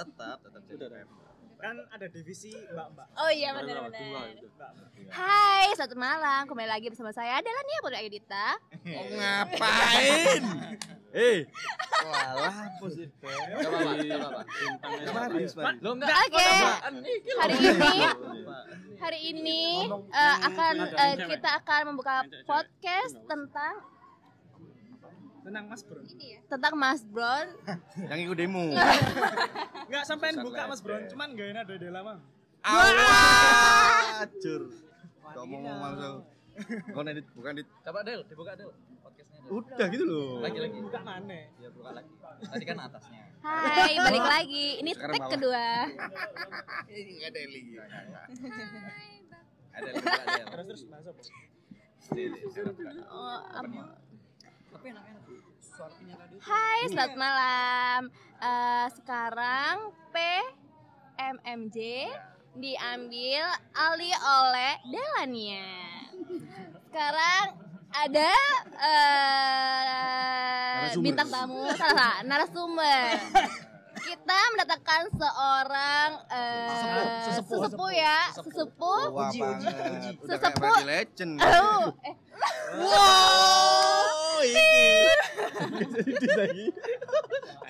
Tetap, tetap jadi member. Kan ada divisi mbak-mbak. Oh iya benar-benar. itu. Mbak. Hai, selamat malam. Kembali lagi bersama saya adalah Nia Putri Ayudita. Mau ngapain? Eh, walah positif. Gak apa-apa, gak apa-apa. Lo enggak? Oke. Hari ini hari ini eh, akan cewek. kita akan membuka podcast tentang Tenang Mas Bro. tentang Mas Bron. Yang ikut demo. Enggak sampean buka Mas Bro, lebar. cuman gak enak ada lama. Kau mau ngomong langsung. Kau edit, bukan edit. Coba Del, dibuka Del podcastnya Del. Udah gitu loh. Lagi lagi. Buka mana? Ya buka lagi. Tadi kan atasnya. Hai, balik lagi. Ini bawah. kedua. Enggak ada lagi. Ada Del, buka Del. Terus terus bahas apa? Oh, apa? Tapi enak-enak. Hai, selamat malam. Eh, sekarang PMMJ diambil alih oleh Delania. Sekarang ada eh, Narasumber. bintang tamu, salah, narasumber. Kita mendatangkan seorang eh, Sesepuh. sesepuh ya, sesepuh. Uji, uji, uji. Kayak Sesepuh. Legend. Oh, eh, Wow, ini.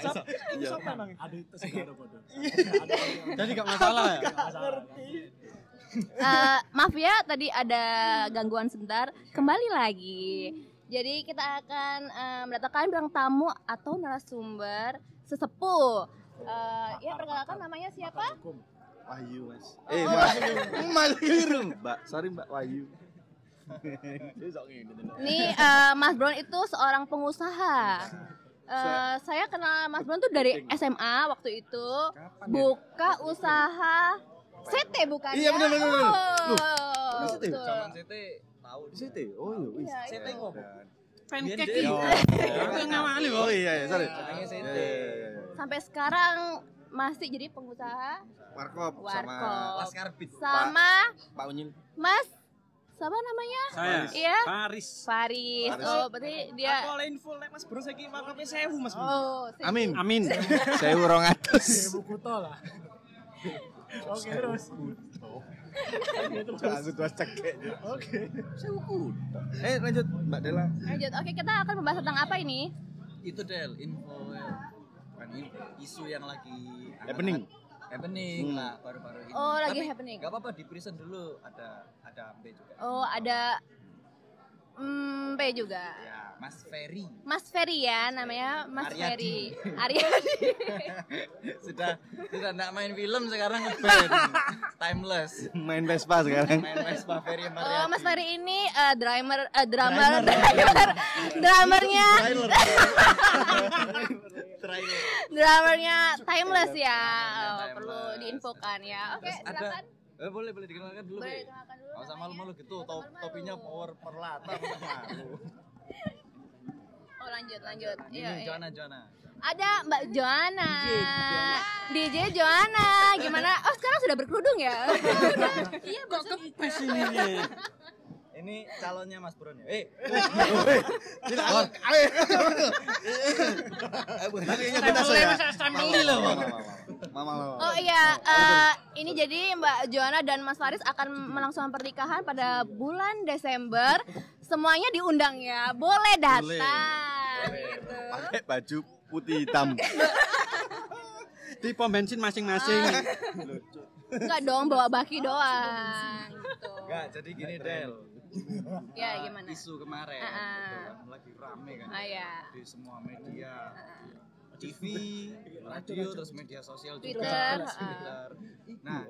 Sop, ini Iya. sop emang. ada itu segala bodoh. Jadi gak masalah ya? Eh, maaf ya tadi ada gangguan sebentar. Kembali lagi. Jadi kita akan eh, mendatangkan bintang tamu atau narasumber sesepuh. Eh, ya perkenalkan namanya siapa? Wahyu, Mas. Eh, Mas. Mas keliru. Mbak, sorry Mbak Wahyu. Nih eh, Mas Brown itu seorang pengusaha. Eh, saya kenal Mas Brown tuh dari SMA waktu itu. Buka usaha CT bukan Iya, ya? bener, bener. Oh, Loh, CT? Zaman CT tahu Di situ. Oh iya, wis. Iya, CT itu. kok. Pancake itu. Aku ngawali Oh iya, iya, sorry. CT. Iya, iya, iya, iya. Sampai sekarang masih jadi pengusaha Warkop sama Warkop. Laskar Beat. sama Pak Unyil. Mas siapa namanya? Saya. Iya. Faris. Faris. Faris. Oh, berarti Aku dia oleh info lek Mas Bro saiki makapnya sewu Mas Bro. Oh, si- Amin. Amin. Saya urung atus. Ibu kuto lah. Oke terus. Aku tuh cekek. Oke. Eh, lanjut Mbak Dela. Lanjut. Oke, kita akan membahas tentang apa ini? Itu Del, info bukan info, isu yang lagi Happening. Happening Hmm. lah baru-baru ini. Oh, lagi happening. Gak apa-apa di prison dulu ada ada B juga. Oh, ada Hmm, B juga. Ya, Mas Ferry. Mas Ferry ya, namanya Mas. Ferry. Aryadi. sudah sudah enggak main film sekarang ngeband. Timeless. Main Vespa sekarang. Main Vespa Ferry Oh, Mariati. Mas Ferry ini eh, drummer eh, drummer drummer drummernya. Drummernya Timeless ya. Oh, Timeless. perlu diinfokan ya. Oke, ada silakan. Eh, boleh boleh dikenalkan dulu. Boleh dikenalkan dulu usah namanya. malu-malu gitu, top, topinya power perlata malu. Oh, lanjut lanjut. Iya, ini iya. Joanna Joanna. Ada Mbak Joanna. DJ Joanna. Gimana? Oh, sekarang sudah berkerudung ya? iya, Kok kepes ini? Ini calonnya Mas Bron ya. Eh, Tidak, ale. Eh, bukan kayaknya kita saya. assembly loh. Mama, mama, mama. Oh iya, eh, ini jadi Mbak Joanna dan Mas Faris akan melangsungkan pernikahan pada bulan Desember. Semuanya diundang ya, boleh datang. Gitu. Pakai baju putih hitam. Di pom bensin masing-masing. Enggak dong, bawa baki doang. Gitu. enggak jadi gini Del. Ya Eh, gimana? Isu kemarin Ah, ah. gitu kan, lagi rame kan. Ah ya. Di semua media. TV, radio, terus media sosial juga. Twitter, Terus ah. Twitter. Nah,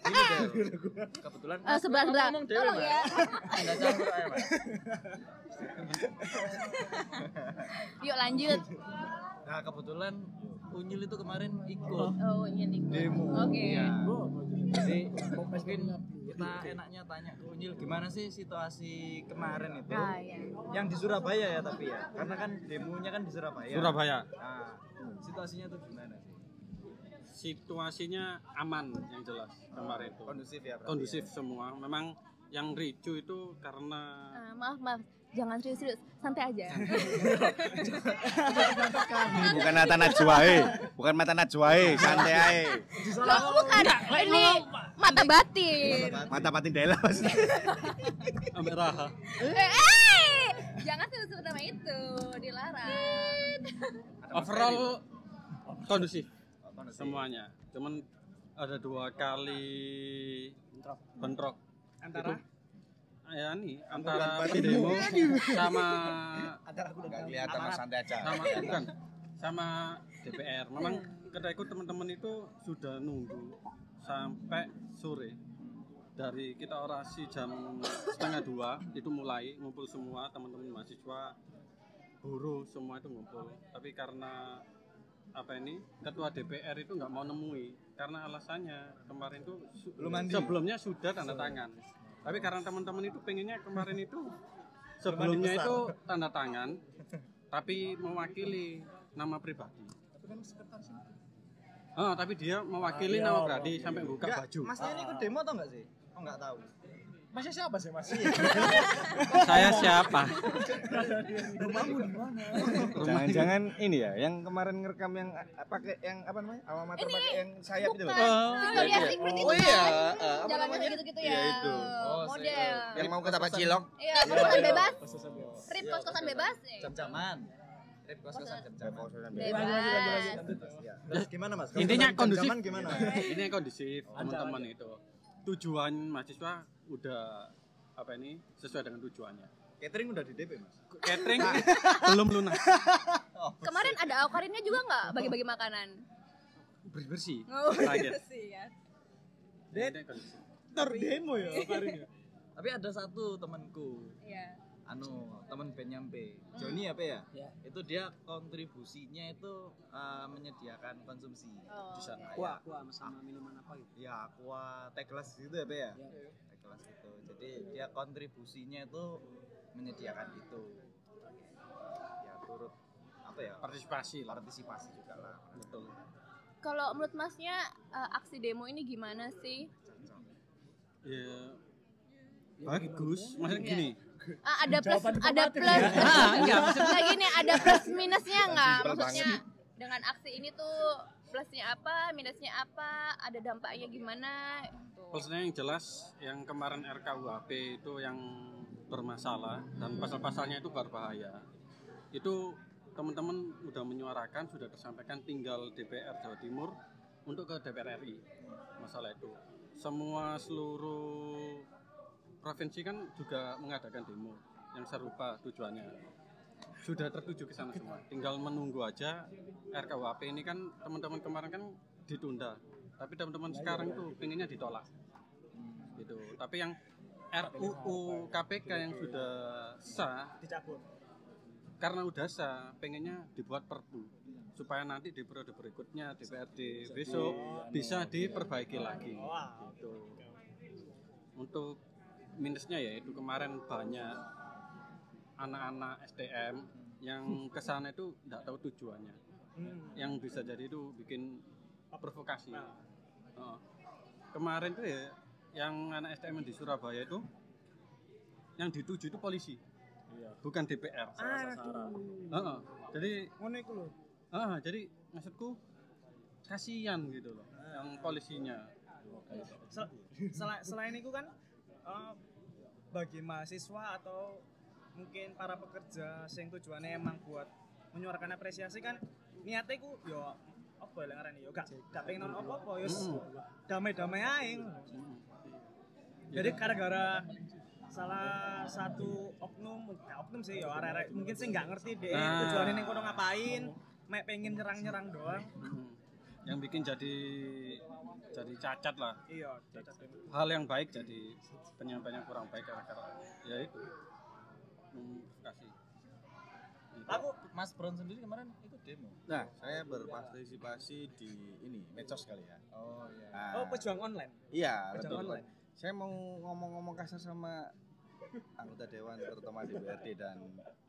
ini Del. Kebetulan Eh, sebelah sebelah. ngomong Tolong ya. Enggak campur aja, Pak. Yuk lanjut. Nah, kebetulan Unyil itu kemarin ikut Oh, ini demo. Oke. Iya. Jadi mungkin kita enaknya tanya ke Unyil gimana sih situasi kemarin itu? Ah ya. Yang di Surabaya ya tapi ya, karena kan demonya kan di Surabaya. Surabaya. Nah, situasinya tuh gimana sih? Situasinya aman yang jelas kemarin itu. Kondusif ya. Kondusif semua. Memang yang ricu itu karena Ah, maaf maaf, jangan serius-serius, santai aja. Bukan Nata Najwa, eh. Bukan mata najwae, santai ae. Loh, bukan. Ini mata batin. Mata patin dela. Ambek Raha. eh, eh, jangan sebut-sebut nama itu dilarang. Overall kondusif. Semuanya. Cuman ada dua kali bentrok. Antara ya nih antara demo sama Enggak kelihatan Mas santai aja. sama bukan sama DPR. Memang kedaiku teman-teman itu sudah nunggu sampai sore. Dari kita orasi jam setengah dua itu mulai ngumpul semua teman-teman mahasiswa. Buruh semua itu ngumpul. Tapi karena apa ini ketua DPR itu nggak mau nemui. Karena alasannya kemarin itu sebelumnya sudah tanda tangan tapi karena teman-teman itu pengennya kemarin itu sebelumnya itu tanda tangan tapi mewakili nama pribadi Oh, tapi dia mewakili nama pribadi sampai buka baju. Masnya ini ikut demo atau enggak sih? Oh enggak tahu. Masnya siapa sih Mas? Saya siapa? Jangan-jangan ini ya, yang kemarin ngerekam yang eh, pakai yang apa namanya? Alma mater pakai yang sayap itu. loh. Oh, Victoria iya. Secret itu Oh iya, kan eh, apa jalan namanya? gitu-gitu Iya, ya itu. Oh, model Yang mau kata Pak Cilok. iya kos-kosan bebas trip kos-kosan bebas nih Jam-jaman. Trip kos-kosan jam-jaman. bebas Terus gimana Mas? Intinya kondusif. gimana? Ini yang kondusif teman-teman itu. Tujuan mahasiswa udah apa ini sesuai dengan tujuannya. Catering udah di DP Mas. Catering belum lunas. kemarin ada awkarinnya juga nggak bagi-bagi makanan Bersih. oh Terakhir. sih ya Ini kondusif. Ntar demo ya kemarin ya. Tapi ada satu temanku, iya anu teman band nyampe Joni apa ya? Itu dia kontribusinya itu eh, menyediakan konsumsi. oh, Di sana. oke. Kuah, kuah sama minuman apa gitu. Ya aqua teh gelas gitu ya, Pak ya? Teh gelas itu. Jadi dia kontribusinya itu menyediakan itu. Ya turut apa ya? Partisipasi lah. Partisipasi juga lah. Betul. kalau menurut masnya eh, aksi demo ini gimana sih Ya bagus. Maksudnya gini. Ah, ada plus ada plus ya. Ah, enggak, maksudnya gini ada plus minusnya nggak Simpel maksudnya dengan aksi ini tuh plusnya apa minusnya apa ada dampaknya gimana. Plusnya yang jelas yang kemarin RKUHP itu yang bermasalah dan pasal-pasalnya itu berbahaya. Itu teman-teman udah menyuarakan, sudah tersampaikan tinggal DPR Jawa Timur untuk ke DPR RI masalah itu. Semua seluruh provinsi kan juga mengadakan demo yang serupa tujuannya. Sudah tertuju ke sana semua. Tinggal menunggu aja RKUHP ini kan teman-teman kemarin kan ditunda. Tapi teman-teman sekarang tuh pinginnya ditolak. Gitu. Tapi yang RUU KPK yang sudah sah Dicabut. karena udah sah pengennya dibuat perpu supaya nanti di periode berikutnya DPRD besok bisa diperbaiki lagi gitu. untuk minusnya ya itu kemarin banyak anak-anak STM yang ke sana itu tidak tahu tujuannya Hmm. yang bisa jadi itu bikin provokasi Heeh. kemarin tuh ya yang anak STM di Surabaya itu yang dituju itu polisi bukan DPR Heeh. jadi Ngono iku lho. ah jadi maksudku kasihan gitu loh yang polisinya Sel- sela- selain itu kan eh, bagi mahasiswa atau mungkin para pekerja sing tujuannya emang buat menyuarakan apresiasi kan niatnya ku yo apa ya ngarani yo gak gak pengen nonton apa-apa yo s- damai-damai ae ngono. jadi gara-gara salah satu oknum gak oknum sih yo arek-arek mungkin sih nggak ngerti deh Nah. tujuannya ning kono ngapain mek pengen nyerang-nyerang doang Mm. yang bikin jadi jadi cacat lah iya cacat hal yang baik jadi penyampaian yang kurang baik karena ya itu Kasih aku Mas Bron sendiri kemarin ikut demo. Nah, saya berpartisipasi di ini medsos kali ya. Oh iya. Nah, oh pejuang online iya, pejuang betul. online Saya mau ngomong-ngomong kasar sama anggota dewan terutama DPRD dan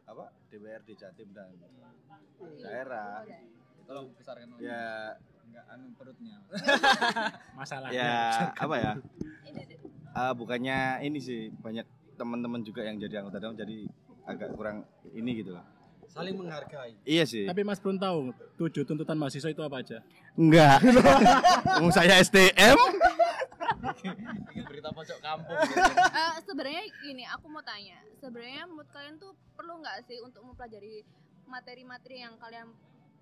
apa? DPRD Jatim dan daerah. Tolong besarkan lagi. Ya, Enggak anu perutnya. masalah ya apa ya? Ini deh. Ah, bukannya ini sih banyak teman-teman juga yang jadi anggota dewan jadi agak kurang ini gitu loh. saling menghargai Iya sih. Tapi Mas Brun tahu tujuh tuntutan mahasiswa itu apa aja? Enggak. Wong saya STM. Ini berita pojok kampung gitu. Eh, sebenarnya gini, aku mau tanya. Sebenarnya menurut kalian tuh perlu nggak sih untuk mempelajari materi-materi yang kalian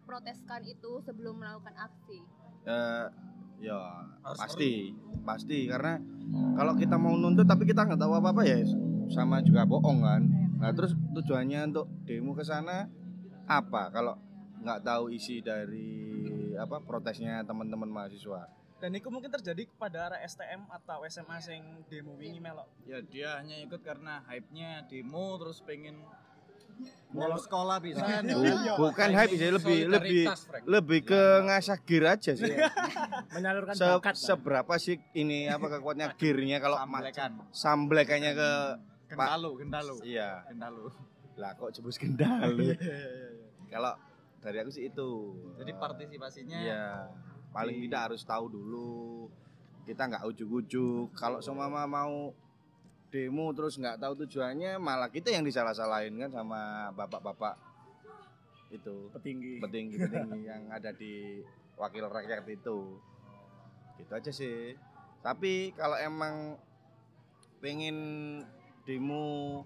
proteskan itu sebelum melakukan aksi? Eh, ya Harus pasti, pasti karena kalau kita mau nuntut tapi kita nggak tahu apa-apa ya sama juga bohong kan. Nah terus tujuannya untuk demo ke sana apa kalau nggak tahu isi dari apa protesnya teman-teman mahasiswa? Dan itu mungkin terjadi kepada arah STM atau SMA sing demo wingi melok. Ya dia hanya ikut karena hype-nya demo terus pengen bolos sekolah bisa. Bu- bukan hype sih lebih lebih lebih ke ngasah gear aja sih. Menyalurkan Se- bakat. Seberapa sih ini apa kekuatnya gearnya kalau Samblekan. samblekannya ke Gentalu, gentalu. iya Gentalu. lah kok jebus kendalu kalau dari aku sih itu Jadi partisipasinya iya paling tidak harus tahu dulu kita nggak ujuk-ujuk kalau semua mau demo terus nggak tahu tujuannya malah kita yang disalah-salahin kan sama bapak-bapak itu petinggi. petinggi-petinggi yang ada di wakil rakyat itu gitu aja sih tapi kalau emang pengen demo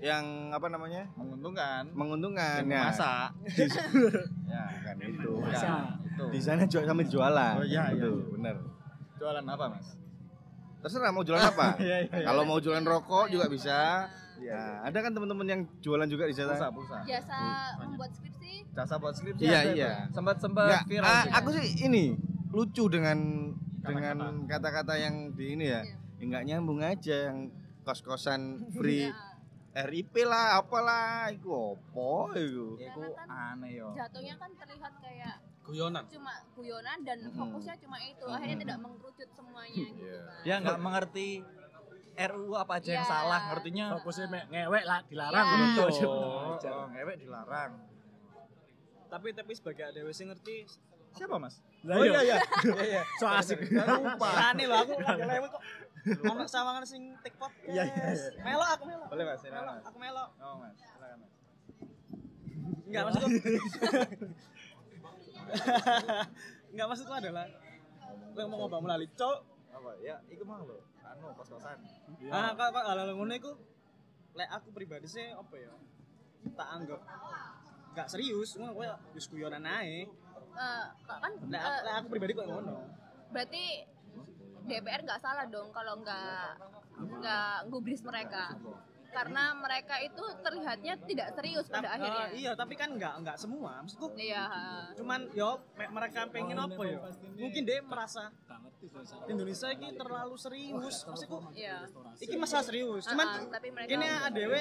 yang apa namanya menguntungkan. menguntungkan ya masa. ya kan itu Masa. Itu. di sana jual sambil jualan Oh, iya, iya, itu iya. bener Jualan apa, Mas? Terserah mau jualan apa Iya, iya. kalau mau jualan rokok juga bisa ya ada kan teman-teman yang jualan juga di Pulsa, sana pulsa. Jasa membuat skripsi? Jasa buat skripsi. Iya, iya. Sempat sempat viral. juga. aku sih ini lucu dengan Kata-kata. dengan kata-kata yang di ini ya Iya. enggak nyambung aja yang kos-kosan free Ya, RIP lah apalah itu opo itu Ya, itu aneh yo. jatuhnya kan terlihat kayak guyonan cuma guyonan dan Mm-mm. fokusnya cuma itu. Akhirnya tidak mengerucut semuanya gitu Iya. kan. Dia nggak mengerti RUU apa aja yang Iya. salah, ngertinya Fokusnya me- ngewek lah dilarang Iya. gitu. Iya, Ajar. oh, ngewek dilarang. Tapi tapi sebagai adewe sing ngerti Siapa, Mas? Lah, iya. iya. Iya, iya. So asik. Lupa. Rani lho aku lagi lewat kok. Ono sawangan sing TikTok. Iya, iya, iya. Melok aku melok. Boleh, Mas. Mas. aku melok. Oh, Mas. Silakan, Mas. Enggak maksudku. Enggak maksudku adalah Kowe mau ngomong melalui cok. Apa? Ya, iku mah lho. Anu kos-kosan. Ah, kok kok hal-hal ngono iku lek aku pribadi sih apa ya? Tak anggap enggak serius, ngono kowe wis guyonan ae. Eh, kan Lek aku, lek aku pribadi kok ngono. berarti DPR nggak salah dong kalau nggak nggak gubris mereka karena mereka itu terlihatnya tidak serius pada Tap- akhirnya eh, iya, tapi kan enggak enggak semua. Maksudku iya cuman yo me- mereka pengen apa ya? Mungkin dia merasa. Indonesia ini terlalu serius. Maksudku iya iki masalah serius. Ah, Cuman ah, tapi mereka kini adewe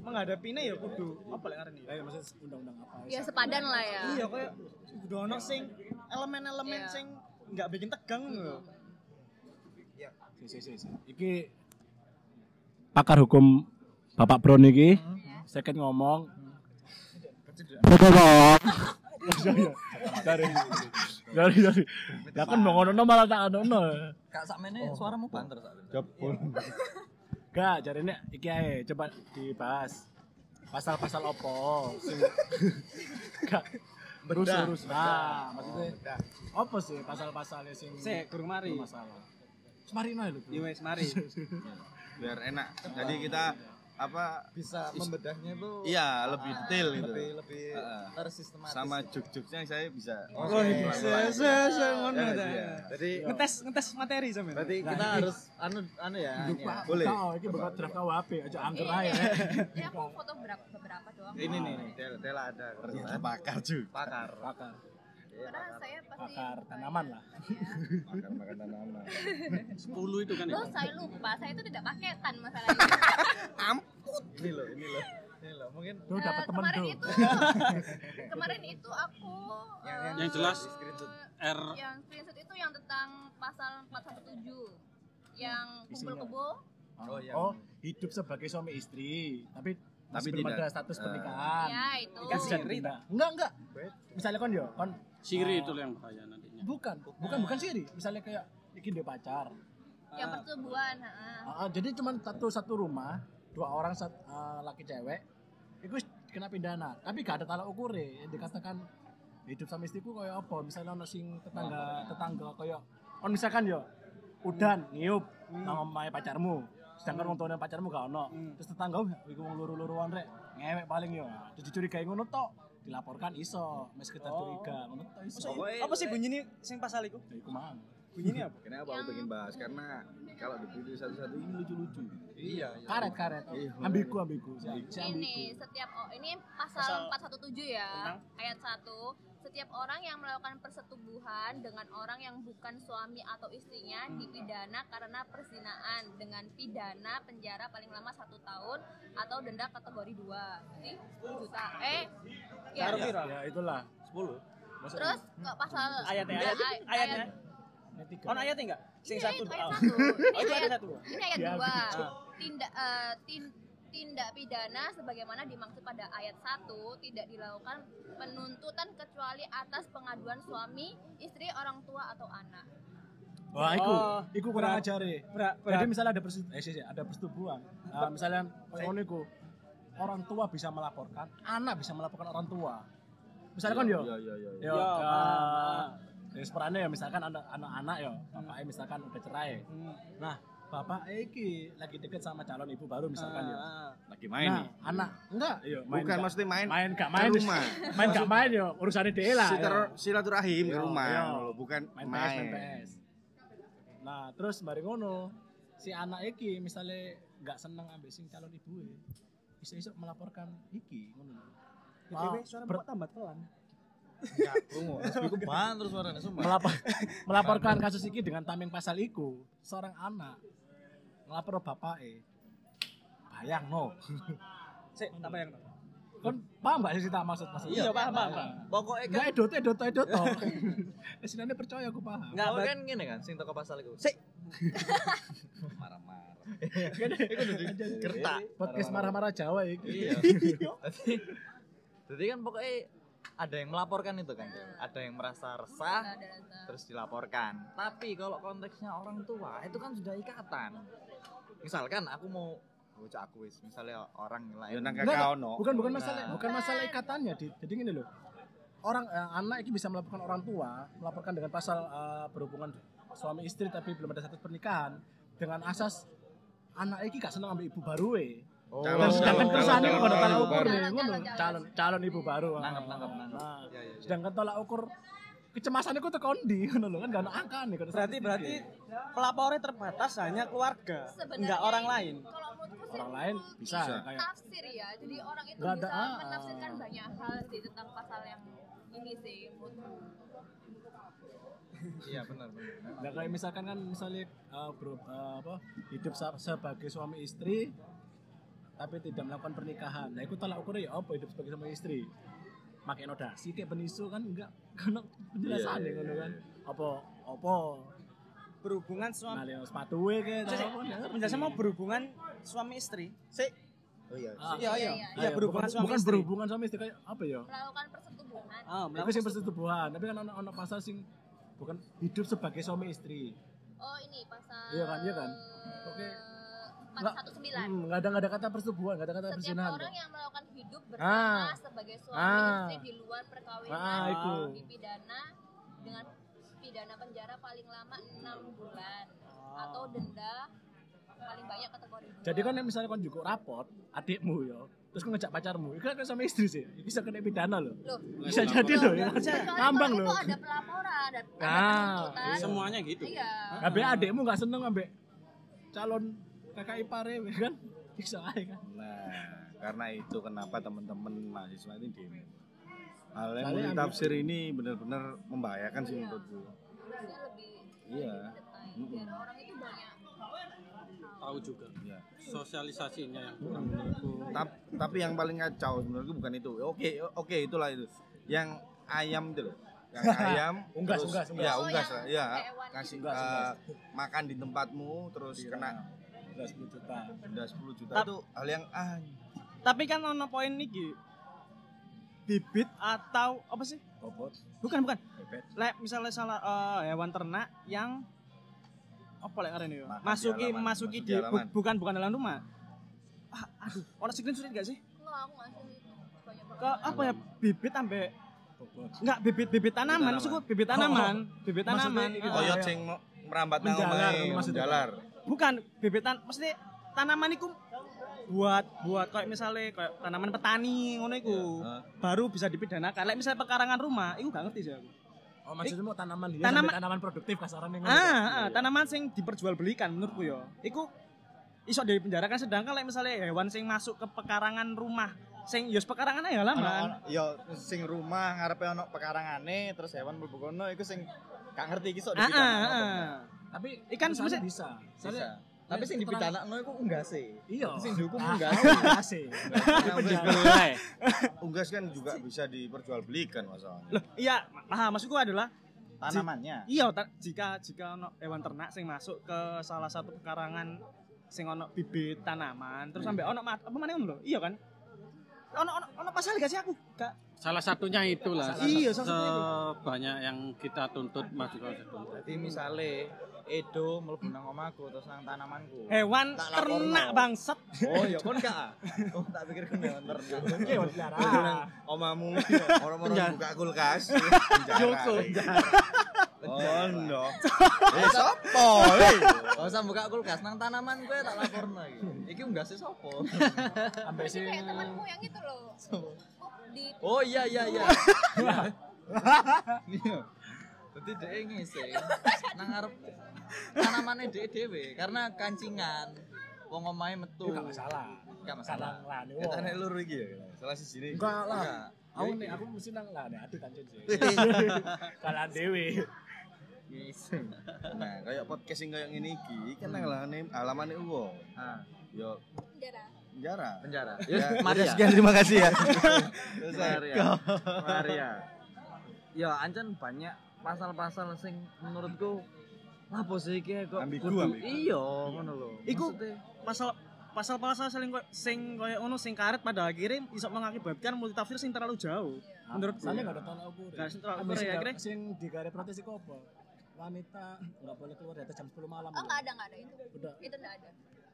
menghadapinya ya kudu apa lek ngarani? Ayo maksudnya undang-undang apa? ya sepadan lah ya Iya kayak kudu ono sing elemen-elemen Iya. sing enggak bikin tegang si, si, si. Iki pakar hukum Bapak Bron iki. Saya kan ngomong. Dari dari. Dari ya kan mau ngono malah tak ngono Kak sakmene suaramu banter sak. gak jadi ini iki ae coba dibahas. Pasal-pasal opo sing gak terus terus nah maksudnya apa sih pasal-pasalnya sing Sik, gurung mari. masalah Semarino lu Iya wes mari. biar enak jadi kita apa Bisa membedahnya tuh iya lebih detail gitu lebih lebih Heeh. tersistematis. sama juk-juknya saya bisa Oh, Oh, iya. se se se ngono Ya, iya. Jadi Ngetes ngetes materi sampean. berarti Nah, kita ini- harus anu anu ya. ini ya. Boleh. Kau iki bakal draft KUHP aja angker Ini- aja. ini aku foto berapa beberapa doang Ini nih, Dela ada ternyata pakar juga pakar. Pakar, Karena pakar. saya pasti pakar tanaman lah. makan makan tanaman 10 itu kan lo itu saya lupa saya itu tidak paketan masalahnya Ini loh, ini loh. Ini loh, mungkin Eh, dapat temen kemarin tuh. itu kemarin itu aku Yang- eh, Yang jelas. R yang screenshot itu yang tentang pasal 417 yang kumpul kebo Oh, yang Oh, hidup sebagai suami istri, tapi Tapi belum tidak. ada status pernikahan. ya itu Kan bisa pindah. Enggak, enggak. Misalnya kan yo, kan Siri Oh. itu yang bahaya nantinya. bukan, bukan bukan siri. Misalnya kayak iki dia pacar. yang persetubuhan ha. Ah, ah, jadi cuma satu satu rumah, dua orang sat, ah, laki cewek. Itu kena pidana. Tapi gak ada tolak ukur yang dikatakan hidup sama istriku kayak apa? Misalnya ono sing tetangga tetangga kayak on misalkan yo udan niup sama omahe pacarmu. Sedangkan wong tuane pacarmu gak ono. Terus tetangga "Wah, iku wong luru-luruan rek. Ngewek paling yo. Terus dicurigai ngono tok. Dilaporkan iso, mes kita curiga, ngono tok iso. Apa sih bunyi ini sing pasal iku? Ya iku mang. Bunyi ini apa? Kenapa aku pengen bahas? Karena kalau dipilih satu-satu ini lucu-lucu. Iya, Karet karet. Iya. Ambigu ambigu. Si ini ambigu. setiap oh, ini Pasal pasal 417 ya ayat 1 setiap orang yang melakukan persetubuhan dengan orang yang bukan suami atau istrinya Hmm. dipidana karena perzinaan dengan pidana penjara paling lama satu tahun atau denda kategori 2 jadi 10 juta eh ya. Piro? Ya itulah. 10. terus kok pasal Ayatnya, Ya, ayat- ay- ayatnya. Ini tiga. Ono ayat enggak? Sing Iya, satu. ayat Oh. satu. Oh, Ini ayat ayat- satu. Ini ayat Ya, 2. betul. Tindak eh, tin- tindak pidana sebagaimana dimaksud pada ayat 1 tidak dilakukan penuntutan kecuali atas pengaduan suami, istri, orang tua atau anak. Wah, iku, Oh, iku kurang ajar ya. Jadi misalnya ada persetubuhan, eh, sih, sih, ada persetubuhan. Ah, misalnya kayak ngono iku, orang tua bisa melaporkan, anak bisa melaporkan orang tua. Misalnya kan yo, Iya, iya, iya. iya. yo, Yo, ah, ya seperannya ya misalkan ada anak-anak yo, bapaknya misalkan udah cerai. Hmm. Nah, bapak iki lagi deket sama calon ibu baru misalkan yo. Ah, Lagi main Nah, nih. anak enggak, yo main Bukan gak- maksudnya main main gak main rumah. main gak main yo urusannya dia lah. yo. Silatur- silaturahim ke Iya, rumah, iya. loh, bukan main main. PS, main PS. Nah, terus bareng ngono, si anak iki misalnya nggak seneng ambek sing calon ibu bisa iso melaporkan iki ngono. BTW Ah, suara ber- tambah pelan. Enggak, krungu. Iku ban terus suaranya sumpah. melapor, melaporkan kasus iki dengan tameng pasal iku seorang anak ngelapor bapak e bayang no Sik, tak bayang. kan paham gak sih tak maksud maksud Iya, paham, paham, paham. Pokoknya kan Enggak edot edot edot toh. Sinane percaya aku paham. Ber- kan gini kan sing toko pasal iku. Sik. Marah-marah. Iku Gertak. Podcast marah-marah Jawa iki. Iya. Jadi Jadi kan pokoknya ada yang melaporkan itu kan. Ada yang merasa resah terus dilaporkan. Tapi kalau konteksnya orang tua itu kan sudah ikatan. Misalkan aku mau bocah aku wis misalnya orang Ya lain nang kakak ono. Bukan bukan masalah Nah. bukan masalah ikatannya, Dit. Jadi gini loh. Orang eh, anak ini bisa melaporkan orang tua, melaporkan dengan pasal eh, berhubungan suami istri tapi belum ada status pernikahan dengan asas anak iki gak seneng ambil ibu baru e. Oh, Calon- Dan sedangkan kersane calon- pada tolak calon- ukur calon- calon- ibu baru. Nangkep, nangkep, nangkep. Nah, Iya, iya, iya. sedangkan tolak ukur kecemasan itu tekan di ngono lho kan gak ada angka nih Berarti berarti pelapornya terbatas hanya keluarga, Sebenarnya enggak orang lain. Kalau menurutku sih Orang lain bisa, Bisa. kayak tafsir ya. Jadi orang itu ada, bisa ah. menafsirkan banyak hal sih tentang pasal yang ini sih menurutku. Iya benar benar. Nah, kayak misalkan kan misalnya uh, bro, uh, apa hidup sebagai suami istri tapi tidak melakukan pernikahan. Nah, itu tolak ukurnya ya apa hidup sebagai suami istri? Makai nodasi kayak penisu kan enggak kan penjelasan Iya, ya iya, ngono iya. kan. Apa apa Berhubungan suami nalih sepatu kayak ya. penjelasan mau berhubungan suami istri. Sik. Oh iya. Ah, Iya, iya. iya. Iya, berhubungan bukan, suami bukan istri. berhubungan suami istri kayak apa ya? Melakukan persetubuhan. Ah, sing persetubuhan, tapi kan ono ono pasal sing bukan hidup sebagai suami istri. Oh ini pasal Iya kan, iya kan? Oke. Nggak, 419. Hmm, nggak ada nggak ada kata persetubuhan, nggak ada kata Setiap orang yang melakukan hidup Ah. bersama sebagai suami Ah. istri di luar perkawinan Ah, itu. dipidana dengan pidana penjara paling lama 6 bulan atau denda paling banyak kategori dua. Jadi kan misalnya kan juga rapot adikmu ya, terus kan ngejak pacarmu, itu kan sama istri sih, bisa kena pidana loh. Loh, Bisa jadi loh ya. Ngambang loh. itu ada pelaporan, ada, ada Ah, penuntutan. Semuanya gitu. Iya. Ambek adikmu nggak seneng ambek calon kakak ipare kan, bisa aja kan. Nah, karena itu kenapa teman-teman mahasiswa ini demo. Hal yang multi tafsir ini benar-benar membahayakan sih Iya. menurutku. Harusnya lebih Iya. detail biar orang itu banyak Tahu juga. Iya. Sosialisasinya yang kurang menurutku. Tap- tapi yang paling kacau menurutku bukan itu. Oke, oke itulah itu. Yang ayam itu loh. Yang ayam Unggas, terus- unggas, unggas. Iya, Oh, unggas lah. Iya, hewan kasih Unggas, unggas. makan di tempatmu terus Iya. kena Udah 10 juta. denda 10 juta itu hal yang ah Tapi kan ono poin niki. Bibit atau apa sih? Bobot, Bukan, bukan. bebet. Lek misalnya salah eh, hewan ternak yang apa lek ngarene yo? Makan di Masuki halaman, masuki masuk di, di bu- bukan bukan dalam rumah. Ah, aduh, orang screenshot gak sih? Enggak, aku nggak sih itu. ke apa ya bibit ambek Bobot. enggak bibit bibit tanaman maksudku bibit tanaman bibit Maksudnya tanaman. Koyot Kayak- sing merambat nang Menjalar, omahe, menjalar. bukan bibit tan maksudnya tanaman itu buat buat kayak misalnya kayak tanaman petani ngono iku Heeh. baru bisa dipidanakan lek misalnya pekarangan rumah itu gak ngerti sih aku Oh maksudnya mau tanaman hias Tanaman- tanaman produktif kasarannya ngono. ah, ah tanaman sing diperjualbelikan menurutku ya iku iso dipenjarakan sedangkan lek misalnya hewan sing masuk ke pekarangan rumah sing pekarangan ya Ono- halaman ono- yo sing rumah ngarepe ono pekarangane terus hewan mlebu kono iku sing gak ngerti iki sok ah, ah, dipidana. ah. Tapi Ikan misalnya bisa- bisa. Bisa. Tapi sing dipidana iku unggase. Iya. Sing dihukum Ah, unggase. Sih. Belai. Unggas kan juga bisa diperjualbelikan masalahnya. Loh, iya paham maksudku adalah Tanamannya. iya ta- jika jika ono hewan ternak sing masuk ke salah satu pekarangan sing ono bibit tanaman terus sampai ono mat apa mana ngono lho iya kan ono ono ono pasal gak sih aku gak Salah satunya itulah. Iya, salah. Sebanyak yang kita tuntut masuk ke situ. Jadi misale Edo mlebu nang omahku terus nang tanamanku. hewan ternak bangsat Oh ya kon gak? Oh tak pikir kon hewan ternak. Oke, Terus nang peliharaan. omamu orang-orang Penjara. buka kulkas. Joko. Oh no. Eh sopo? eh? Gak usah buka kulkas nang tanaman gue tak laporno iki. Iki unggase sapa? Sampai sing kayak temanku yang itu loh Oh iya iya iya. Iya. Jadi dia ngisi nang ngarep tanamannya dia dewe karena kancingan. Wong omahe metu. gak masalah. Gak masalah. Nek lur iki ya. Salah siji ini. Enggak lah. Enggak. Aku nih, aku mesti nang lah nih, aduh tancun sih. Kalaan dewe. Ngisi. Nah, kayak podcast sing kayak ngene iki kan nang alamane alamane wong. Ah, Yo penjara penjara. penjara. Ya, Maria. ya, sekian terima kasih ya. Maria. Maria. Ya, ancen banyak pasal-pasal sing menurutku apa sih iki kok Ambigu, ambigu. Iya, ngono lho. Iku- pasal pasal-pasal saling sing koyo ngono sing karet pada akhirnya bisa mengakibatkan multitafsir sing terlalu jauh menurut Soalnya gak ada tolak ukur. Gak ada tolak ukur ya, sing- akhirnya. Sing di garis protes itu apa? Wanita nggak boleh keluar atas jam 10 malam. oh nggak ada nggak ada itu Udah. itu nggak ada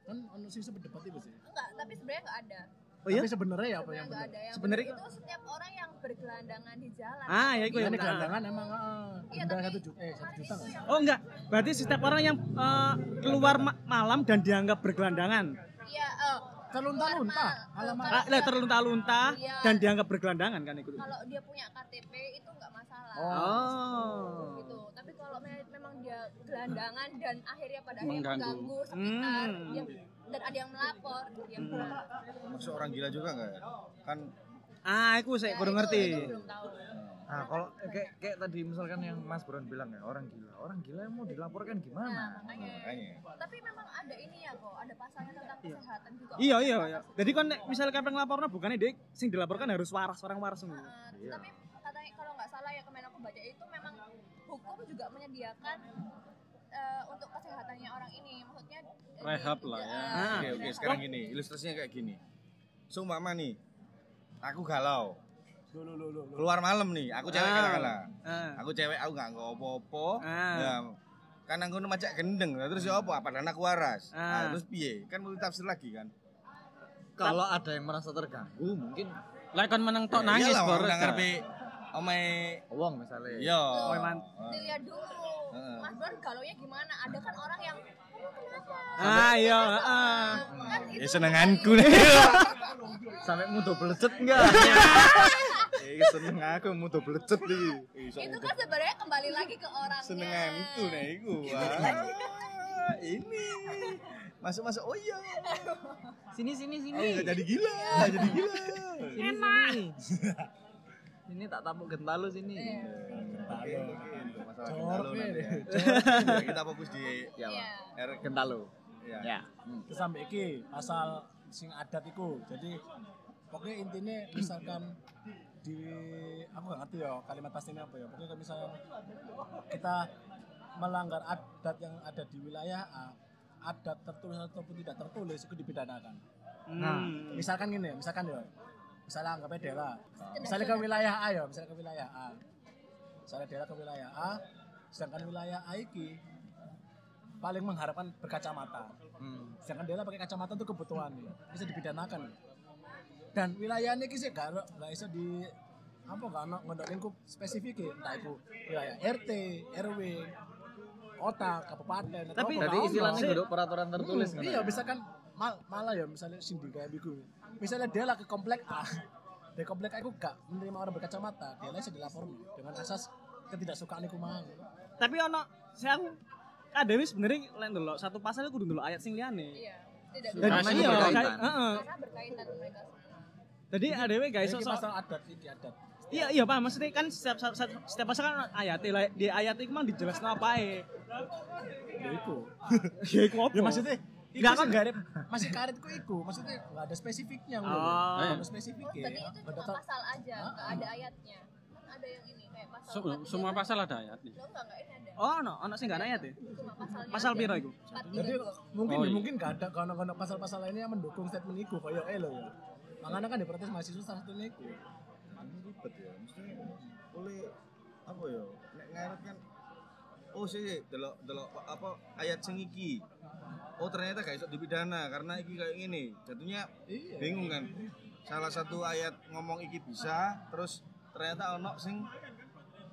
Kan ono sing berdebat itu sih. enggak tapi sebenarnya nggak ada Oh iya? Tapi sebenarnya ya apa yang benar? ada yang Sebenarnya benar itu setiap orang yang bergelandangan di jalan ah ya iku Iya ya nih benar. gelandangan emang heeh. Iya, tapi satu juta eh satu juta oh enggak berarti setiap orang yang eh, keluar ma- malam dan dianggap bergelandangan iya eh, Terlunta-lunta. Alamat. Kalau- ah, terlunta-lunta Iya. dan dianggap bergelandangan kan itu kalau dia punya KTP itu nggak masalah oh gitu tapi kalau me- memang dia gelandangan dan akhirnya pada akhirnya Mengganggu. mengganggu sekitar Hmm. dia, dan ada yang melapor dia Masuk orang gila juga enggak ya? Kan ah aku saya Ya, itu- ngerti. itu belum tahu. Nah, kalau kayak kayak tadi misalkan yang Mas Bron bilang ya, orang gila. Orang gila yang mau dilaporkan nah gimana? makanya makanya. tapi memang ada ini ya kok. Ada pasalnya tentang kesehatan juga. Iya iya iya. jadi kan misalnya kapan ngelapornya bukannya dia sing dilaporkan harus waras orang waras semua. Uh, tapi katanya kalau nggak salah ya kemarin aku baca itu hukum juga menyediakan eh, untuk kesehatannya orang ini maksudnya eh, di- Rehab lah ya. eh, Ah. Oke oke rehab. sekarang gini ilustrasinya kayak gini. Seumpama nih, aku galau, Lu lu lu lu. lu. keluar malam nih, aku cewek Ah. katakanlah. Ah. Aku cewek aku nggak nggak apa-apa. Ah. Ya, kan aku macak gendeng, terus ya apa? Padahal aku waras. Ah. Nah, terus piye? Kan multi tafsir lagi kan. Kalau ada yang merasa terganggu, mungkin Lah kan menang tok Ya nangis iyalah, baru. orang omae uang misalnya. yo. Loh, Oh, man. dilihat dulu Heeh. Mas Bron galaunya gimana ada kan orang yang "Kamu kenapa ah iya ah. kan itu Ya senenganku nih. Sampai mudah belecet enggak? Eh seneng aku mau double lecet iki. itu kan sebenarnya kembali lagi ke orangnya Senenganku nih iku. Wah, ini. Masuk-masuk oh iya. Sini sini sini. Oh, jadi gila, Iya. jadi gila. Sini sini. Sini tak tapuk gentalu sini. Oke, oke. Masalah Cor, gentalu Pi. nanti ya. Ya, Kita fokus di Ya, Iya. R gentalu. ya. Ya. Terus sampai iki pasal sing adat iku. Jadi pokoknya intinya misalkan di aku gak ngerti ya kalimat pastinya apa ya. Pokoknya kalau misalnya kita melanggar adat yang ada di wilayah A, adat tertulis ataupun tidak tertulis itu dipidanakan. Nah, Hmm. misalkan gini, misalkan ya, misalnya anggapnya Dela, misalnya ke wilayah A ya, misalnya ke wilayah A, misalnya Dela ke wilayah A, sedangkan wilayah A iki paling mengharapkan berkacamata, Hmm. sedangkan Dela pakai kacamata itu kebutuhan ya, bisa dipidanakan. dan wilayahnya ki sih gak ono- gak iso di apa gak ono ngendok lingkup spesifik ya, entah itu wilayah RT, RW, kota, kabupaten Tapi ono. istilahnya kudu peraturan tertulis Hmm, iya ya. misalkan mal, malah ya misalnya sindi kayak biku misalnya dia lah ke komplek A di komplek A itu gak menerima orang berkacamata dia lah bisa dilapor dengan asas ketidaksukaan itu mang Tapi ono saya aku ada wis sebenarnya lain dulu satu pasal kudu dulu ayat sing liyane. Iya. Tidak Dan iya, itu karena berkaitan mereka semua. Jadi ada wis guys sok pasal adat ini adat Iya iya Pak, maksudnya kan setiap setiap, setiap pasal kan ayat di ayat itu mah dijelaskan apa ya. ya itu Ya iku apa? ya maksudnya Nggak Iku kan- garip masih karet ku iku maksudnya nggak ada spesifiknya Oh. nggak ada Oh, spesifiknya berarti itu cuma pasal aja, Hah? nggak ada ayatnya. Kan ada yang ini kayak pasal Se- 43. semua pasal ada ayatnya. Lo enggak enggak ini ada. Oh, no, ono sing gak ayat ya? Pasal piro iku? 43. Jadi mungkin Oh, ya, iya. mungkin gak ada kalau kalau pasal-pasal lainnya yang mendukung statement itu kayak eh lo ya. Makanya kan diprotes mahasiswa salah satunya itu. Ini ribet ya mesti oleh apa ya nek ngaret kan oh sih delok delok apa ayat sing iki oh ternyata gak iso dipidana karena iki kayak gini jatuhnya Iya. bingung kan salah satu ayat ngomong iki bisa terus ternyata ono sing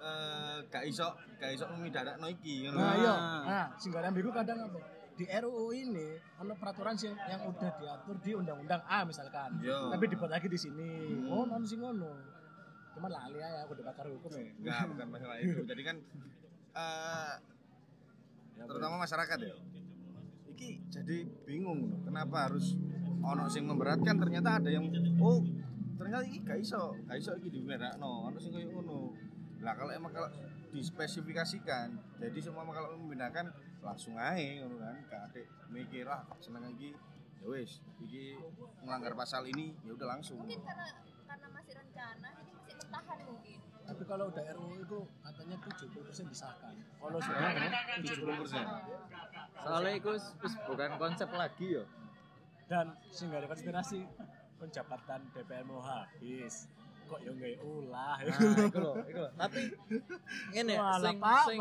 eh gak iso gak iso memidana iki ngono. Nah, iya. Ah. Nah, sing gak ambigu kadang apa? Di RUU ini ada peraturan sih yang udah diatur di undang-undang A misalkan. Iya. Tapi dibuat lagi di sini. Hmm. Oh, non sing ngono. Cuman lali ya aku udah bakar hukum ya. Enggak, bukan masalah itu. Jadi kan eh Ya, terutama masyarakat ya. Iki jadi bingung loh, kenapa harus ono sing memberatkan ternyata ada yang oh ternyata iki gak iso, gak iso iki diberakno, ono sing koyo ngono. Lah kalau emang kalau dispesifikasikan, jadi semua kalau membedakan langsung ae ngono kan, gak ada mikir ah seneng iki ya wis, iki melanggar pasal ini ya udah langsung. Mungkin karena karena masih rencana, ini masih bertahan mungkin. Tapi kalau udah RUU itu katanya 70% disahkan. Kalau sudah 70%. Soalnya itu bukan konsep lagi yo. dan sing gak ada konspirasi penjabatan DPR mau habis kok yang gak ulah Nah, iku lho, iku lho. Tapi Walah, sing sing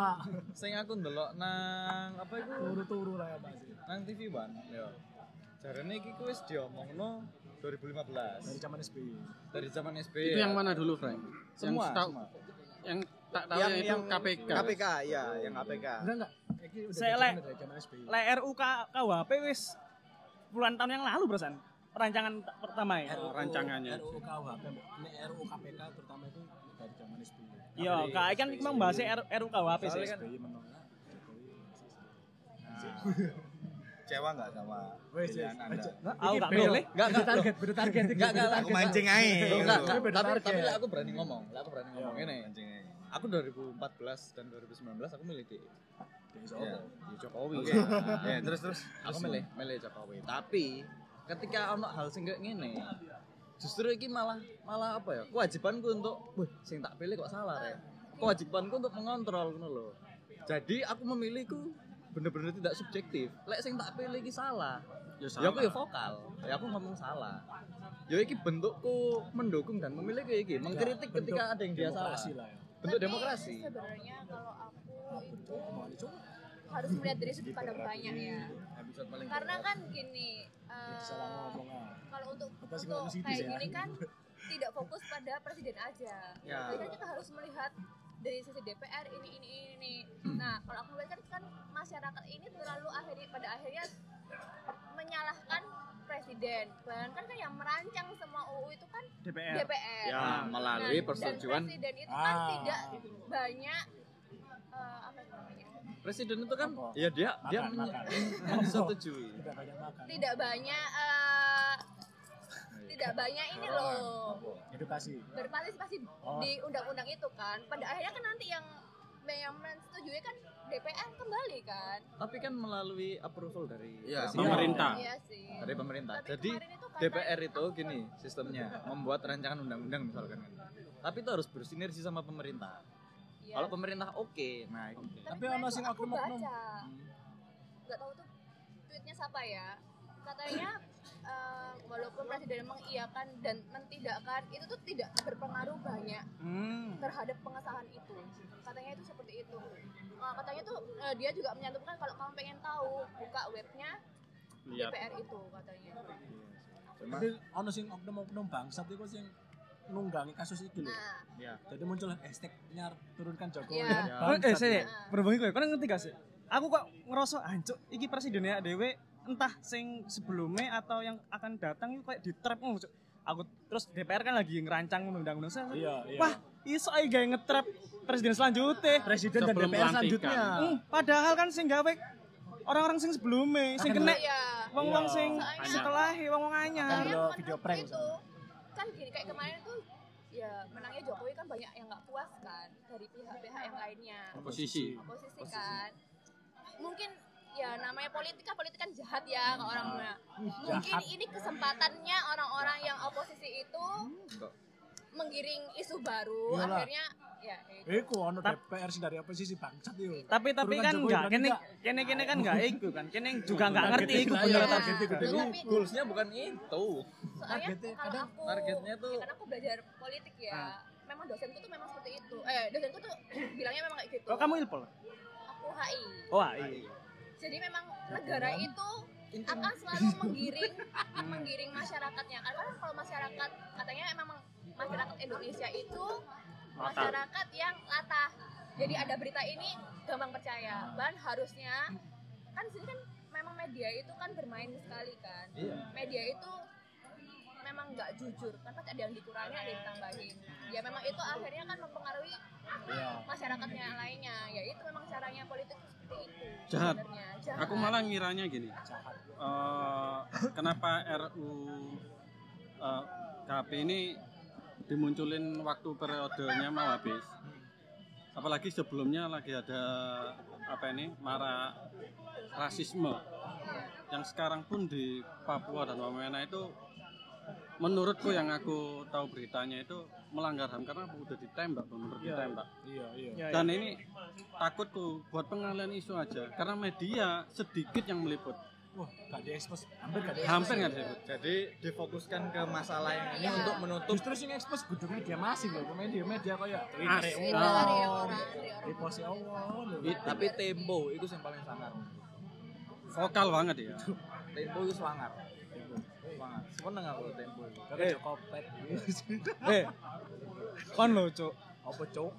sing aku ndelok nang apa iku turu-turu lah ya Pak sih. nang TV One yo. Jarane iki ku wis diomongno 2015 dari zaman SBY dari zaman SBY. Itu yang mana dulu, Frank? Semua, yang tahu, semua. yang tak tahu yang, itu KPK. KPK, iya, yang KPK. enggak enggak ini Saya dijamin le- dari zaman SBY Le RU K- KUHP wis puluhan tahun yang lalu berasan. Perancangan t- pertama ya. Oh, rancangannya. RUU KUHP ini RUU KPK terutama itu dari zaman SBY Iya, kayak kan memang bahasnya R- RU KUHP sih. Kan- SBY menolak Jokowi Kecewa nggak sama pilihan Anda? wes. Aku Ini gak beda. milih. Enggak, Beda target, beda target. Enggak, enggak, Aku mancing aja. Enggak, Tapi beda tapi target. tapi lah aku berani ngomong, lah aku berani ngomong Iya. ini. Aku 2014 dan 2019 aku milih di Jokowi. Oke. Ya, terus terus. Aku milih milih Jokowi. Tapi ketika ono hal sing kayak ngene, justru iki malah malah apa ya? Kewajibanku untuk, wih, sing tak pilih kok salah ya. Kewajibanku untuk mengontrol ngono loh. Jadi aku memilihku bener-bener tidak subjektif. Lek sing tak pilih iki salah, Ya, ya aku ya vokal. Ya aku ngomong salah. Ya iki bentukku mendukung dan memilih kayak iki, mengkritik Bentuk ketika ada yang dia salah. demokrasi lah ya Bentuk Tapi demokrasi. Sebenarnya kalau harus melihat dari sudut pandang banyak ya. Episode paling Karena kan gini, eh, ah. kalau untuk untuk kayak ya? gini kan tidak fokus pada presiden aja. Ya. Jadi kan kita harus melihat dari sisi DPR ini ini ini. Nah, kalau aku melihat kan, kan masyarakat ini terlalu akhirnya pada akhirnya menyalahkan presiden. Bayangkan kan yang merancang semua UU itu kan DPR. DPR. Ya, melalui Nah, persetujuan Dan presiden itu kan Ah. tidak banyak eh, apa itu namanya? Presiden itu kan Apa? ya dia dia Makan, makan. menyetujui. tidak banyak makan Tidak banyak eh, tidak banyak ini loh edukasi berpartisipasi Oh. di undang-undang itu kan. Pada akhirnya kan nanti yang yang menyetujui kan DPR kembali kan. Tapi kan melalui approval dari presiden. pemerintah. Iya sih. Dari pemerintah. Tapi Jadi itu kata- DPR itu gini sistemnya, membuat rancangan undang-undang misalkan. Tapi itu harus bersinergi sama pemerintah. Iya. Kalau pemerintah oke, nah itu. Tapi ono sing aku oknum-oknum. baca. Nggak tahu tuh tweetnya siapa ya. Katanya eh, walaupun presiden mengiyakan dan mentidakkan itu tuh tidak berpengaruh banyak Hmm. terhadap pengesahan itu katanya itu seperti itu Nah, katanya tuh eh, dia juga menyantumkan kalau kamu pengen tahu buka webnya Lihat. DPR itu katanya Cuma Tapi ono sing oknum-oknum bangsat iku sing nunggangi kasus iki lho. Nah, ya Jadi muncul hashtag nyar turunkan Jokowi Iya. kan bangsat. eh saya ya. berhubung iku ya, kau ngerti gak sih? Aku kok ngerasa ancuk iki presidennya dewe entah sing sebelumnya atau yang akan datang itu kayak di trap. Aku terus DPR kan lagi ngerancang undang-undang saya. Iya, iya. Wah, iso ae gawe ngetrap presiden selanjutnya. presiden dan DPR selanjutnya. Hmm, padahal kan sing gawe orang-orang sing sebelumnya, sing kena iya. wong-wong Iya. sing setelah wong-wong anyar. Video prank itu kan gini kayak kemarin tuh ya menangnya Jokowi kan banyak yang nggak puas kan dari pihak-pihak yang lainnya. Oposisi. oposisi kan. Mungkin ya namanya politik kan politik kan jahat ya ke orang mungkin jahat. ini kesempatannya orang-orang yang oposisi itu menggiring isu baru Iyalah. akhirnya ya itu. Iku ono DPR sing dari oposisi bangsat yo. Tapi tapi kan enggak, kene kene kene kan enggak iku kan. Kene juga enggak ngerti iku bener iya. targetnya. Targetnya Loh, tapi Goalsnya bukan itu. soalnya targetnya kalau kadang aku targetnya tuh- ya kan aku belajar politik ya Ah. memang dosenku tuh memang seperti itu eh dosenku tuh bilangnya memang kayak gitu Kok kamu ilpol? aku HI Oh, iya. jadi memang negara itu akan selalu menggiring menggiring masyarakatnya karena kan kalau masyarakat katanya memang masyarakat Indonesia itu masyarakat yang latah jadi ada berita ini gampang percaya bahkan harusnya kan sini kan memang media itu kan bermain sekali kan media itu memang nggak jujur kan pasti ada yang dikurangi ada yang ditambahin ya memang itu akhirnya kan mempengaruhi Iya. masyarakatnya yang lainnya ya itu memang caranya politik seperti itu Jahat. sebenarnya. Jahat. Aku malah ngiranya gini. eh, kenapa RU eh, KP ini dimunculin waktu periodenya mau habis? Apalagi sebelumnya lagi ada apa ini marah rasisme yang sekarang pun di Papua dan Wamena itu menurutku yang aku tahu beritanya itu melanggar HAM karena udah ditembak benar Iya. ditembak Iya, iya. Ya, dan ini takutku buat pengalian isu aja karena media sedikit yang meliput Wah, gak diekspos. Hampir gak diekspos. hampir nggak disebut Jadi difokuskan ke masalah yang ini Iya. untuk menutup Justru sing ekspos kudu media masing loh, media media kayak Asli. Cerita dari orang dari orang di posi Allah tapi tempo itu yang paling sangar. vokal banget ya Tempo itu sangar. Sangar. Seneng aku tempo itu. Tapi Jokopet. Eh. Kon lho, Cuk. Apa cok?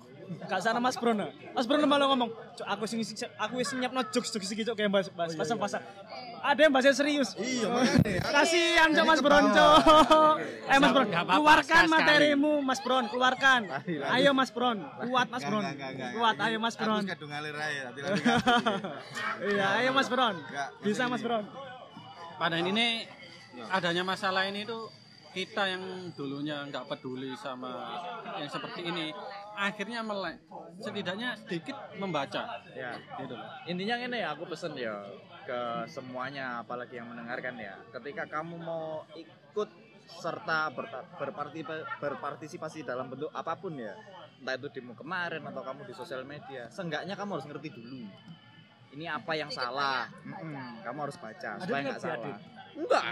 Gak sana Mas Brono. Mas Brono malah ngomong, "Cuk, aku sing aku wis nyiapno jokes jokes iki Cuk kayak bahas bahas pasang pasang. Ada yang bahasa serius. iya makanya Kasihan Cuk Mas Bron, Cuk. Eh Mas Bron, keluarkan materimu Mas Bron, keluarkan. Ayo Mas Bron, kuat Mas Bron. Kuat, ayo Mas aku Bron. kadung ngalir aja nanti nanti Iya, ayo Mas Bron. Bisa Mas. Bron. pada ini adanya masalah ini tuh kita yang dulunya nggak peduli sama yang seperti ini akhirnya melek setidaknya sedikit membaca Ya. gitu loh Intinya ini ya aku pesen ya ke semuanya apalagi yang mendengarkan ya. Ketika kamu mau ikut serta berpartisipasi dalam bentuk apa pun ya. Entah itu demo kemarin atau kamu di sosial media, seenggaknya kamu harus ngerti dulu. Ini apa yang salah? Mm-mm, kamu harus baca supaya nggak salah. Enggak.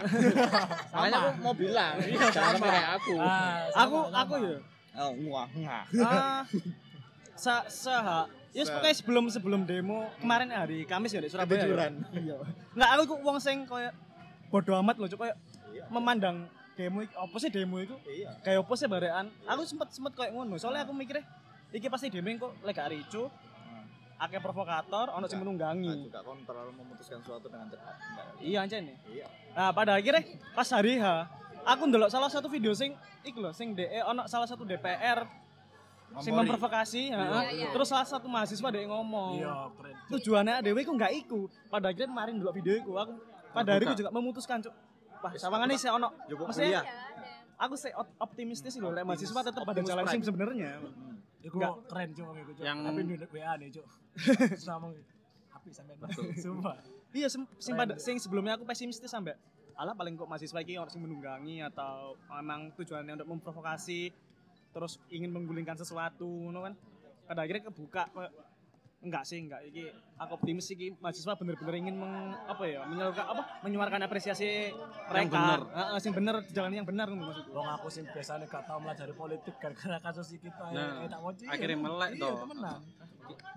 Makanya aku mau bilang, jangan kayak aku. Ah, Aku sama, aku ya. Oh, enggak, enggak. Ah, sa sa Ya pokoknya sebelum sebelum demo kemarin hari Kamis ya di Surabaya. Ketiduran. Iya. Enggak aku kok wong sing koyo bodo amat loh, Cuk, koyo memandang demo iki apa sih demo itu? iya Kayak apa sih barean? Aku sempet sempet koyo ngono. Soalnya aku mikirnya iki pasti demo kok lek gak ricu. Akeh provokator, ono sing Nggak menunggangi. juga kamu terlalu memutuskan sesuatu dengan cepat. Enggak. Iya ancen nih. Iya. Nah, pada akhirnya pas hari H, aku ndelok salah satu video sing iku lho, sing DE ono salah satu DPR sing memprovokasi, heeh. iya. Terus salah satu mahasiswa DE ngomong. Iya, keren. Tujuannya dewe iku enggak iku. Pada akhirnya kemarin ndelok video iku, aku pada hari itu juga memutuskan, Cuk. Wah, sawangane sih ono. Maksudnya. Iya. Aku sih op- optimistis lho, lek mahasiswa tetap pada jalan sing sebenarnya. Iku Enggak. keren cuk wong iku cuk. Yang- Tapi nu WA nih cuk. Sama api sampean. Sumpah. Iya, sing, sing pada sing sebelumnya aku pesimistis sampai alah paling kok mahasiswa iki orang sing menunggangi atau memang tujuannya untuk memprovokasi terus ingin menggulingkan sesuatu ngono kan. Pada akhirnya kebuka enggak sih enggak iki aku optimis iki mahasiswa bener-bener ingin meng, apa ya menyuarakan apa menyuarakan apresiasi mereka bener. Heeh, sing bener jalan yang benar ngono maksudku Wong aku sih biasanya gak tau melajari politik gara-gara kasus iki kita Nah, ya tak moci. akhirnya melek iya.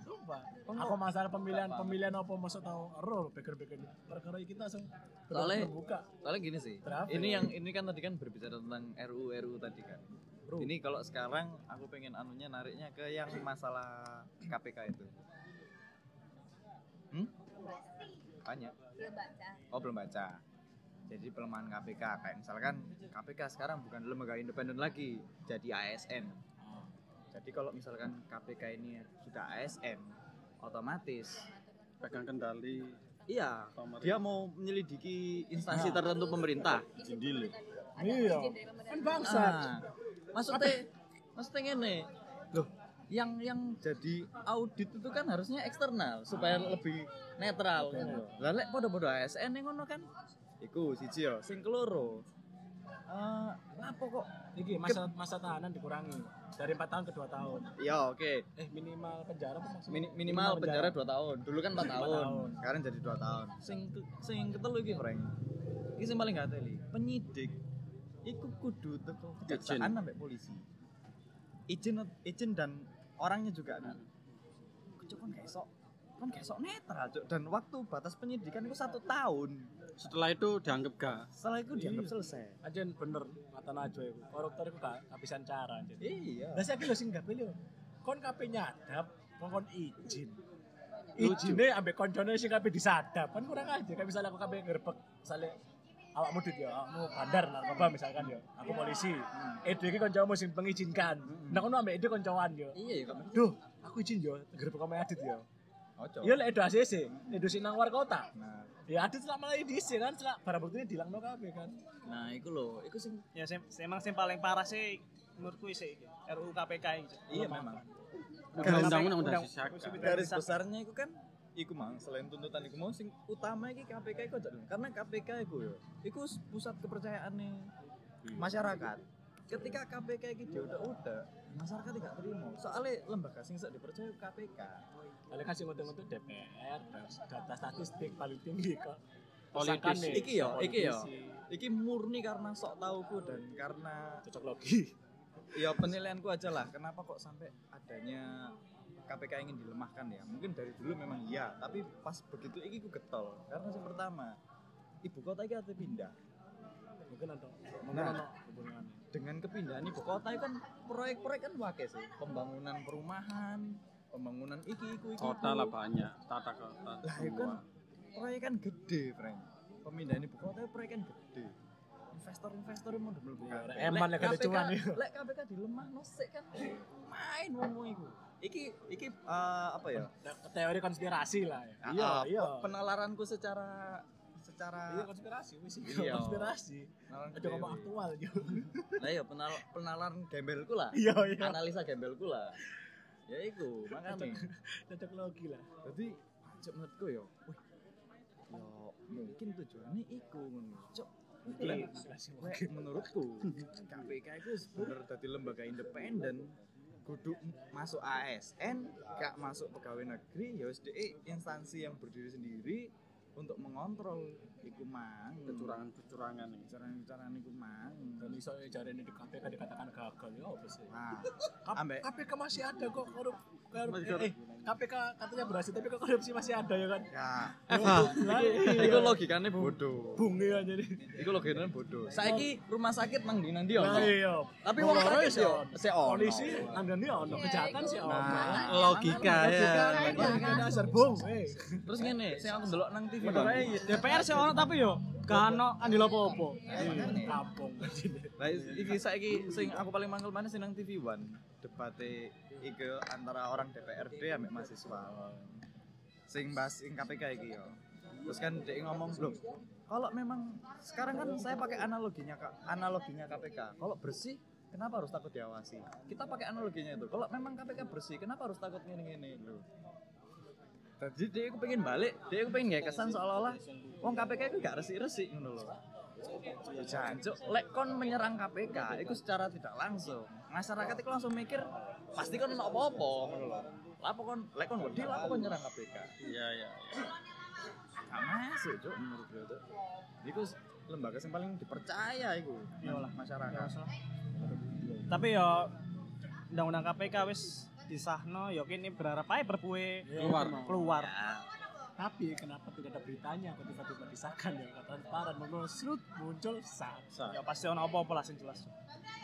Sumpah. Aku masalah pemilihan pemilihan apa masuk tahu ero pikir-pikir perkara iki kita langsung Soalnya- terbuka. Soalnya gini sih. Ini yang ini kan tadi kan berbicara tentang RUU RUU tadi kan. Bro. Ini kalau sekarang aku pengen anunya nariknya ke yang masalah KPK itu. Hmm? Banyak. Belum baca. Oh belum baca. Jadi pelemahan KPK kayak misalkan KPK sekarang bukan lembaga independen lagi, jadi ASN. Jadi kalau misalkan KPK ini sudah ASN, otomatis pegang kendali iya pemerintah. dia mau menyelidiki instansi tertentu pemerintah. Jindile. Iya. Kan bangsat. Ah, maksudnya maksudnya ngene. Yang yang jadi audit itu kan harusnya eksternal supaya lebih netral kan lho. Lah lek padha-padha ASN yang ngono kan iku siji yo sing keloro. Eh, lapo kok? Iki masa masa tahanan dikurangi dari 4 tahun ke 2 tahun. Ya oke. Eh minimal penjara apa maksudnya? Mini- minimal penjara 2 tahun. Dulu kan 4 tahun. tahun. Sekarang jadi 2 tahun. Sing ke- sing ketelu iki, Frank. Iki sing paling gateli. Penyidik iku kudu teko kejaksaan sampai polisi. Izin izin dan orangnya juga kan. Cuk kan gak esok kan gak esok netral Cuk. dan waktu batas penyidikan itu satu tahun Setelah itu dianggap gak. setelah itu dianggap selesai Anjen bener kata Najwa itu. Koruptor itu gak habisan cara anjen. iya Lah saiki lho sing gak pilih. Kon kabeh nyadap, kon kon izin. Izinnya ambek koncone sing kabeh disadap. Kan kurang aja kayak misalnya aku kabeh ngerebek misalnya awakmu dit ya, awakmu bandar narkoba misalkan ya. Aku polisi. Edo iki kancamu sing mengizinkan. Nah kono ambek Edo kancawan yo. iya ya kan Duh, aku izin yo ngerebek sama Adit yo. ojo Iya lek Edo ACC, Edo sing nang luar kota. nah Ya Adit selama malah di kan, selak barang buktinya dilangno kabeh kan. nah iku lho iku sing ya sing emang sing paling parah sih menurutku sih RUU KPK iya memang Undang-undang udah Undang- disahkan. garis besarnya itu kan iku mang selain tuntutan iku mau sing utama iki KPK iku aja karena KPK iku yo iku pusat kepercayaan nih masyarakat ketika KPK iki diudak-udak masyarakat tidak terima soalnya lembaga sing sak dipercaya KPK Kalian kan sing untuk DPR, data statistik paling tinggi kok. Politisi. Tersangkane, Iki yo, iki yo. politisi. iki murni karena sok tauku dan karena Cocok logi. ya penilaianku aja lah kenapa kok sampai adanya KPK ingin dilemahkan ya? Mungkin dari dulu memang iya tapi pas begitu iki ku getol. Karena yang pertama ibu kota iki ate pindah. Mungkin ada mungkin Nah. ada hubungannya. dengan kepindahan ibu kota itu kan proyek-proyek kan wakil sih. Pembangunan perumahan pembangunan iki iku iki Kota lah banyak, tata kota. lah itu kan proyek kan gede friend pemindahan ibu kota itu proyek kan gede. Investor-investor mau dulu rek eman lek ada cuan, lek KPK dilemah no sik kan. Main ngomong iku iki iki eh, apa ya Teori konspirasi lah ya. Ah, Iya, ah, iya. penalaranku secara secara Iya konspirasi wis iki Iya. konspirasi. Aja ngomong aktual yo. Nah iya penal penalaran gembelku lah. Iya, iya. Analisa gembelku lah. Ya iku, makanya. Cocok logi lah. Jadi cok menurutku yo, wih. Yo mungkin tujuannya iku ngono. Cok Iya, menurutku KPK itu bener dadi lembaga independen kudu masuk ASN, gak masuk pegawai negeri, ya wis instansi yang berdiri sendiri untuk mengontrol iku mang Kecurangan-kecurangan nih. kecurangan-kecurangan iku mang Dan iso jare ini di KPK dikatakan gagal ya apa sih? nah KPK masih ada kok korup eh, korup. eh, KPK katanya berhasil tapi kok korupsi masih ada ya kan? ya Lah, iku logikane bodoh bung ya jadi. iku logikane bodoh saiki rumah sakit nang ndi nang ndi ono Lah iya. tapi wong sakit sih yo sik ono Polisi nanggani ono, kejahatan sih ono. Nah, Logika ya. Logika dasar bung. Eh. terus ngene sing aku ndelok nang TV Bang. ae, DPR sih ono tapi yo gak ono andil apa-apa. Kampung. Lah iki saiki sing aku paling mangkel mana sing nang TV One debate iki antara orang DPRD ambek mahasiswa. Sing bahas sing KPK iki yo. Terus kan dia ngomong belum. Kalau memang sekarang kan saya pakai analoginya Kak, analoginya KPK. Kalau bersih kenapa harus takut diawasi? Kita pakai analoginya itu. Kalau memang KPK bersih, kenapa harus takut ngene-ngene lho. Jadi dia aku pengen balik, dia aku pengen nggak kesan seolah-olah wong KPK itu gak resik-resik ngono lho. Jancuk, lek kon menyerang KPK itu secara tidak langsung. Masyarakat itu langsung mikir pasti kon ono apa-apa ngono lho. Lapo kon lek kon wedi lapo kon nyerang KPK. Iya iya. Gak masuk, Cuk, menurut gue tuh. Iku lembaga yang paling dipercaya iku. Iyalah. masyarakat. Tapi yo undang-undang KPK wis disahno yo kini berharap aja perpu Keluar. keluar. Ya, Tapi kenapa tidak ada beritanya kok tiba-tiba disahkan ya nggak transparan mau serut muncul sah. Ya pasti ono apa-apa lah sing jelas.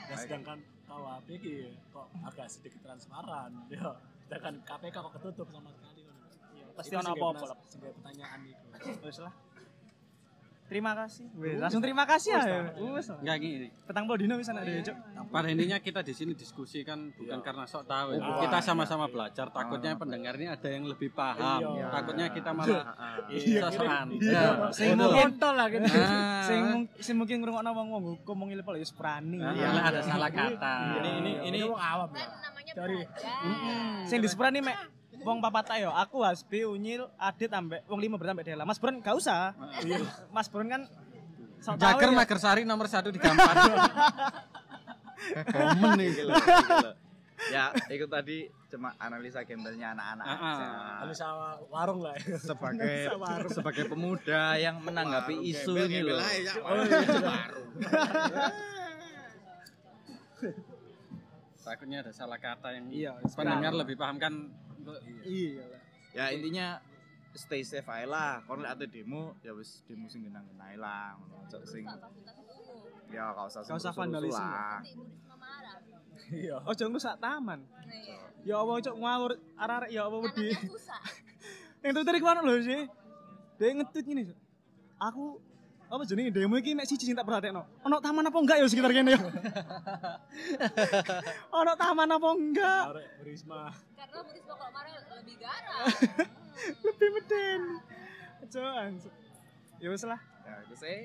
Ya, sedangkan KUHP ki kok agak sedikit transparan. Ya, sedangkan KPK kok ketutup sama sekali. Ya, pasti ono apa-apa kayak lah. kayak pertanyaan itu. Wis lah. Terima kasih. Wis, langsung terima kasih ya. Wis. Enggak gini. Petang puluh dino wis ana dhewe, Cuk. Pada intinya kita di sini diskusi kan bukan karena sok tahu. ya. Oh, kita iya, sama-sama belajar. Takutnya pendengar ini ada yang lebih paham. Iya. Takutnya kita malah Iya, sosokan. Iya, Ya, Sing kontol lah gitu. Ah. sing sing mungkin ngrungokno wong-wong hukum mung ilmu wis berani. Ah, Iya. ada salah kata. Ini ini ini awam kan ya. namanya Cari. belajar Sing diseprani mek wong papat ayo, aku Hasbi, Unyil, Adit ambek wong lima berarti ambek Dela. Mas Bron gak usah. Mas Bron kan Jager ya. Magersari nomor satu di Gampar. komen nih gitu. gitu. Ya, itu tadi cuma analisa gembelnya anak-anak Ah, ah. Analisa warung lah. ya. sebagai sebagai pemuda yang menanggapi isu ini loh. Oh, iya. Takutnya ada salah kata yang Iya, pendengar lebih paham kan. Iya lah. Ya intinya stay safe aja lah. Kalau ada demo ya wis demo sing genang-genang ae lah. ngono. Sing ya gak usah Gak usah vandalisme. marah Iya. Ojo ngrusak taman. nah, iya. Ya Allah cuk ngawur arek-arek ya apa wedi. Yang tuh tadi ke mana lho sih? Dia ngetweet gini. Aku apa jenenge demo iki mek siji sing tak perhatekno. Ono taman apa enggak ya sekitar kene ya? Ono taman apa enggak? Arek Risma. karena Bu Risma kalau marah lebih garang Lebih meden. Coan. Ya wis lah. Ya itu sih.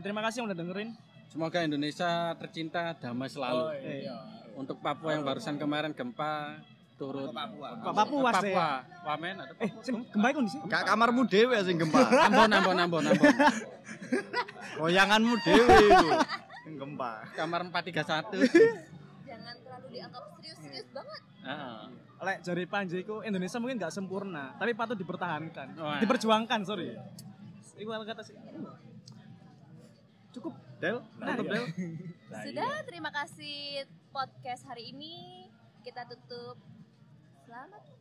Terima kasih yang udah dengerin. Semoga Indonesia tercinta damai selalu. Oh iya. Untuk Papua yang barusan kemarin gempa turut Pak Papua sih. Papua. Wamen atau Eh, gempa iku ndi? Gak kamarmu dewe sing gempa. Ambon, Ambon, Ambon, Ambon. Goyanganmu dewe iku. Sing gempa. Kamar 431. jangan terlalu dianggap serius-serius banget Heeh. Lek jari Panji iku Indonesia mungkin nggak sempurna, tapi patut dipertahankan. Diperjuangkan, sorry. Iku kata sih. Cukup. Del, Nah, tutup iya. Del. Sudah terima kasih podcast hari ini kita tutup selamat